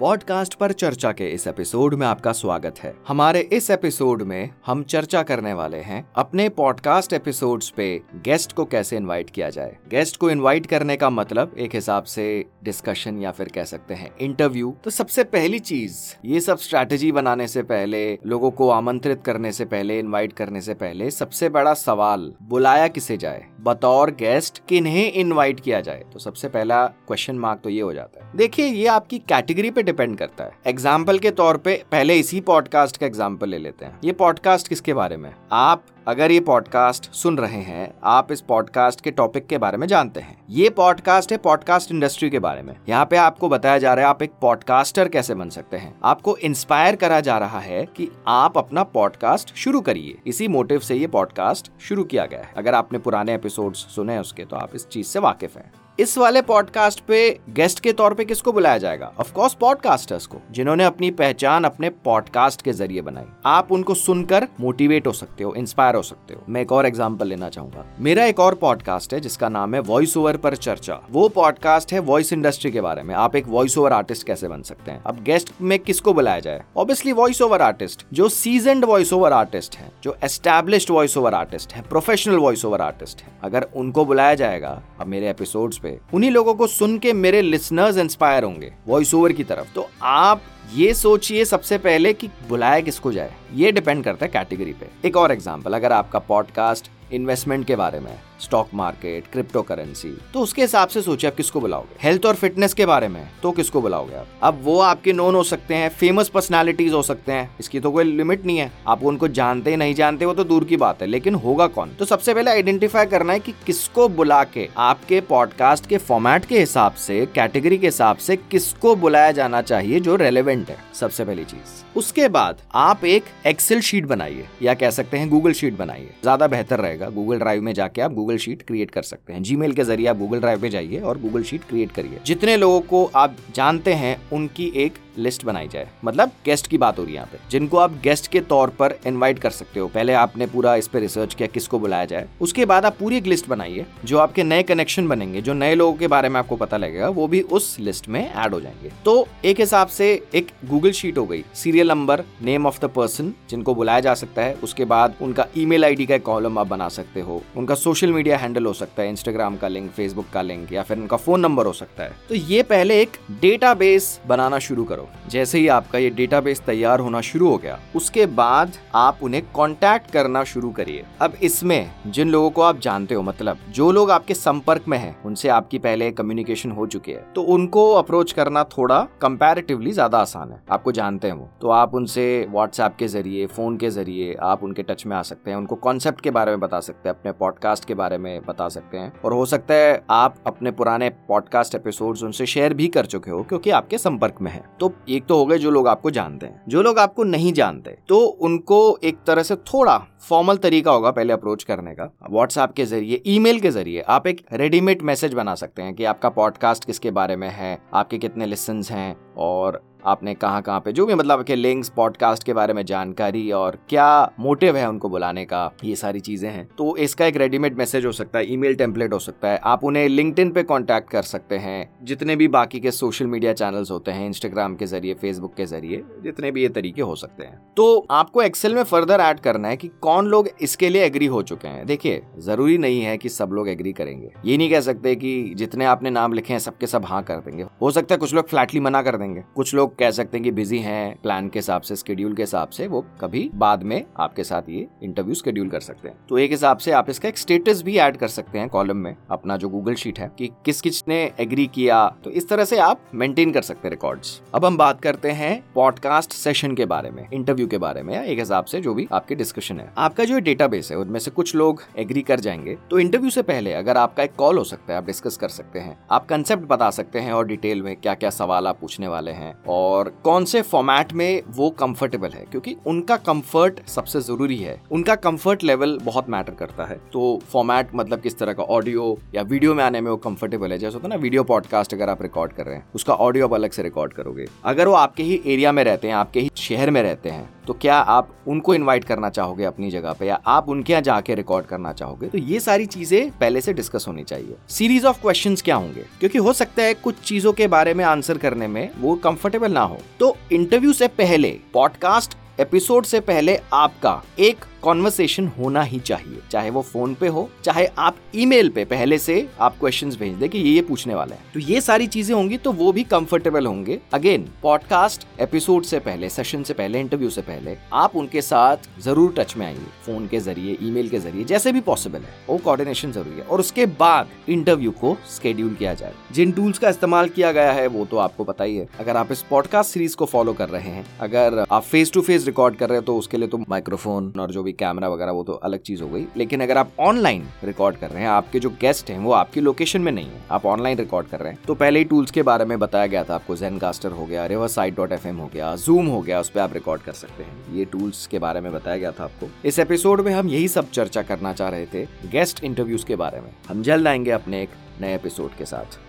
Podcast पर चर्चा के इस एपिसोड में आपका स्वागत है। हमारे इस एपिसोड में हम चर्चा करने वाले हैं अपने पॉडकास्ट एपिसोड्स पे गेस्ट को कैसे इनवाइट किया जाए। गेस्ट को इनवाइट करने का मतलब एक हिसाब से डिस्कशन या फिर कह सकते हैं इंटरव्यू तो सबसे पहली चीज़, ये सब स्ट्रैटेजी बनाने से पहले, लोगों को आमंत्रित करने से पहले इन्वाइट करने से पहले सबसे बड़ा सवाल, बुलाया किसे जाए? बतौर गेस्ट किन्हें इनवाइट किया जाए। तो सबसे पहला क्वेश्चन मार्क तो ये हो जाता है। देखिए, ये आपकी कैटेगरी पे डिपेंड करता है। एग्ज़ाम्पल के तौर पे पहले इसी पॉडकास्ट का एग्ज़ाम्पल ले लेते हैं। ये पॉडकास्ट किसके बारे में आप अगर ये पॉडकास्ट सुन रहे हैं, आप इस पॉडकास्ट के टॉपिक के बारे में जानते हैं। ये पॉडकास्ट है पॉडकास्ट इंडस्ट्री के बारे में। यहाँ पे आपको बताया जा रहा है आप एक पॉडकास्टर कैसे बन सकते हैं। आपको इंस्पायर करा जा रहा है कि आप अपना पॉडकास्ट शुरू करिए। इसी मोटिव से ये पॉडकास्ट शुरू किया गया है। अगर आपने पुराने एपिसोड सुने उसके तो आप इस चीज़ से वाकिफ हैं। इस वाले पॉडकास्ट पे गेस्ट के तौर पे किसको बुलाया जाएगा? ऑफ़ कोर्स पॉडकास्टर्स को, जिन्होंने अपनी पहचान अपने पॉडकास्ट के ज़रिए बनाई। आप उनको सुनकर मोटिवेट हो सकते हो इंस्पायर हो सकते हो। मैं एक और एग्जांपल लेना चाहूँगा। मेरा एक और पॉडकास्ट है, जिसका नाम है वॉइस ओवर पर चर्चा। वो पॉडकास्ट है वॉइस इंडस्ट्री के बारे में। आप एक वॉइस ओवर आर्टिस्ट कैसे बन सकते हैं? अब गेस्ट में किसको बुलाया जाए? ऑब्वियसली वॉइस ओवर आर्टिस्ट जो सीज़न वॉइस ओवर आर्टिस्ट है, जो एस्टेब्लिश्ड वॉइस ओवर आर्टिस्ट है प्रोफेशनल वॉइस ओवर आर्टिस्ट है, अगर उनको बुलाया जाएगा, अब मेरे एपिसोड्स पे। उन्हीं लोगों को सुन के मेरे लिसनर्स इंस्पायर होंगे वॉइस ओवर की तरफ़। तो आप ये सोचिए सबसे पहले कि बुलाया किसको जाए। ये डिपेंड करता है कैटेगरी पे। एक और एग्जांपल अगर आपका पॉडकास्ट इन्वेस्टमेंट के बारे में स्टॉक मार्केट क्रिप्टो करेंसी तो उसके हिसाब से सोचिए आप किसको बुलाओगे। हेल्थ और फिटनेस के बारे में तो किसको बुलाओगे आप? अब वो आपके नोन हो सकते हैं फ़ेमस पर्सनालिटीज हो सकते हैं, इसकी तो कोई लिमिट नहीं है। आप उनको जानते नहीं जानते वो तो दूर की बात है, लेकिन होगा कौन? तो सबसे पहले आइडेंटिफाई करना है कि किसको बुला के, आपके पॉडकास्ट के फॉर्मेट के हिसाब से कैटेगरी के हिसाब से किसको बुलाया जाना चाहिए जो रेलिवेंट है सबसे पहली चीज़। उसके बाद आप एक एक्सेल शीट बनाइए, या कह सकते हैं गूगल शीट बनाइए। ज़्यादा बेहतर रहेगा। गूगल ड्राइव में जाके आप गूगल शीट क्रिएट कर सकते हैं। जीमेल के ज़रिए आप गूगल ड्राइव पे जाइए और गूगल शीट क्रिएट करिए। जितने लोगों को आप जानते हैं, उनकी एक लिस्ट बनाई जाए। मतलब गेस्ट की बात हो रही है यहाँ पे। जिनको आप गेस्ट के तौर पर इनवाइट कर सकते हो। पहले आपने पूरा इस पे रिसर्च किया, किसको बुलाया जाए। उसके बाद आप पूरी एक लिस्ट बनाइए, जो आपके नए कनेक्शन बनेंगे। जो नए लोगों के बारे में आपको पता लगेगा, वो भी उस लिस्ट में ऐड हो जाएँगे। तो एक हिसाब से एक गूगल शीट हो गई। Serial number name of the person जिनको बुलाया जा सकता है, उसके बाद उनका ईमेल आईडी का कॉलम आप बना सकते हो। उनका सोशल मीडिया हैंडल हो सकता है इंस्टाग्राम का लिंक फेसबुक का लिंक या फिर उनका फ़ोन नंबर हो सकता है। तो ये पहले एक डेटाबेस बनाना शुरू करो। जैसे ही आपका ये डेटाबेस तैयार होना शुरू हो गया, उसके बाद आप उन्हें कांटेक्ट करना शुरू करिए। अब इसमें जिन लोगों को आप जानते हो मतलब जो लोग आपके संपर्क में हैं, उनसे आपकी पहले कम्युनिकेशन हो चुकी है। तो उनको अप्रोच करना थोड़ा कंपैरेटिवली ज़्यादा आसान है। आपको जानते हैं वो। तो आप उनसे व्हाट्सएप के ज़रिए फ़ोन के ज़रिए आप उनके टच में आ सकते हैं। उनको कॉन्सेप्ट के बारे में बता सकते हैं, अपने पॉडकास्ट के बारे में बता सकते हैं। और हो सकता है आप अपने पुराने पॉडकास्ट एपिसोड्स उनसे शेयर भी कर चुके हो, क्योंकि आपके संपर्क में है। तो एक तो हो गए जो लोग आपको जानते हैं। जो लोग आपको नहीं जानते तो उनको एक तरह से थोड़ा फॉर्मल तरीका होगा पहले अप्रोच करने का। व्हाट्सएप के ज़रिए ईमेल के ज़रिए आप एक रेडीमेड मैसेज बना सकते हैं कि आपका पॉडकास्ट किसके बारे में है, आपके कितने लिसन हैं, और आपने कहाँ कहाँ पे जो भी मतलब के लिंक्स पॉडकास्ट के बारे में जानकारी और क्या मोटिव है उनको बुलाने का, ये सारी चीज़ें हैं। तो इसका एक रेडीमेड मैसेज हो सकता है ईमेल टेम्पलेट हो सकता है। आप उन्हें लिंक्डइन पे कांटेक्ट कर सकते हैं। जितने भी बाकी के सोशल मीडिया चैनल्स होते हैं इंस्टाग्राम के ज़रिए फेसबुक के ज़रिए, जितने भी ये तरीके हो सकते हैं। तो आपको एक्सेल में फर्दर ऐड करना है कि कौन लोग इसके लिए एग्री हो चुके हैं। देखिए, ज़रूरी नहीं है कि सब लोग एग्री करेंगे। ये नहीं कह सकते कि जितने आपने नाम लिखे हैं, सबके सब हाँ कर देंगे। हो सकता है कुछ लोग फ्लैटली मना कर देंगे। कुछ लोग कह सकते हैं कि बिज़ी हैं प्लान के हिसाब से स्केड्यूल के हिसाब से, वो कभी बाद में आपके साथ ये इंटरव्यू स्केड्यूल कर सकते हैं। तो एक हिसाब से आप इसका एक स्टेटस भी ऐड कर सकते हैं कॉलम में, अपना जो गूगल शीट है, कि किस किस ने एग्री किया। तो इस तरह से आप मेंटेन कर सकते हैं रिकॉर्ड्स अब हम बात करते हैं पॉडकास्ट सेशन के बारे में इंटरव्यू के बारे में, या एक हिसाब से जो भी आपके डिस्कशन है। आपका जो डेटाबेस है, उनमें से कुछ लोग एग्री कर जाएँगे। तो इंटरव्यू से पहले अगर आपका एक कॉल हो सकता है, आप डिस्कस कर सकते हैं। आप कंसेप्ट बता सकते हैं और डिटेल में क्या क्या सवाल आप पूछने वाले हैं और कौन से फॉर्मेट में वो कंफर्टेबल है? क्योंकि उनका कंफर्ट सबसे ज़रूरी है। उनका कंफर्ट लेवल बहुत मैटर करता है। तो फॉर्मेट मतलब किस तरह का? ऑडियो या वीडियो में आने में वो कंफर्टेबल है? जैसे होता ना वीडियो पॉडकास्ट अगर आप रिकॉर्ड कर रहे हैं, उसका ऑडियो आप अलग से रिकॉर्ड करोगे। अगर वो आपके ही एरिया में रहते हैं, आपके ही शहर में रहते हैं तो क्या आप उनको इनवाइट करना चाहोगे अपनी जगह पे? या आप उनके यहाँ जाके रिकॉर्ड करना चाहोगे? तो ये सारी चीज़ें पहले से डिस्कस होनी चाहिए। सीरीज़ ऑफ़ क्वेश्चंस क्या होंगे? क्योंकि हो सकता है कुछ चीज़ों के बारे में आंसर करने में वो कंफर्टेबल कंफर्टेबल ना हो। तो इंटरव्यू से पहले पॉडकास्ट एपिसोड से पहले आपका एक कॉन्वर्सेशन होना ही चाहिए। चाहे वो फ़ोन पे हो, चाहे आप ईमेल पे, पहले से आप क्वेश्चंस भेज दे कि ये ये पूछने वाला है। तो ये सारी चीज़ें होंगी तो वो भी कंफर्टेबल होंगे। अगेन पॉडकास्ट एपिसोड से पहले सेशन से पहले इंटरव्यू से पहले, आप उनके साथ ज़रूर टच में आइए फ़ोन के ज़रिए ईमेल के ज़रिए, जैसे भी पॉसिबल है। वो कोऑर्डिनेशन ज़रूरी है। और उसके बाद इंटरव्यू को स्केड्यूल किया जाए। जिन टूल्स का इस्तेमाल किया गया है, वो तो आपको पता ही है। अगर आप इस पॉडकास्ट सीरीज़ को फॉलो कर रहे हैं, अगर आप फेस टू फेस रिकॉर्ड कर रहे हैं तो उसके लिए तो माइक्रोफोन और जो भी कैमरा वगैरह, वो तो अलग चीज़ हो गई। लेकिन अगर आप ऑनलाइन रिकॉर्ड कर रहे हैं, आपके जो गेस्ट हैं, वो आपकी लोकेशन में नहीं है। आप ऑनलाइन रिकॉर्ड कर रहे हैं। तो पहले ही टूल्स के बारे में बताया गया था आपको। जेनकास्टर हो गया Riverside dot F M हो गया जूम हो गया, उस पर आप रिकॉर्ड कर सकते हैं। ये टूल्स के बारे में बताया गया था आपको। इस एपिसोड में हम यही सब चर्चा करना चाह रहे थे गेस्ट इंटरव्यूज़ के बारे में। हम जल्द आएँगे अपने एक नए एपिसोड के साथ।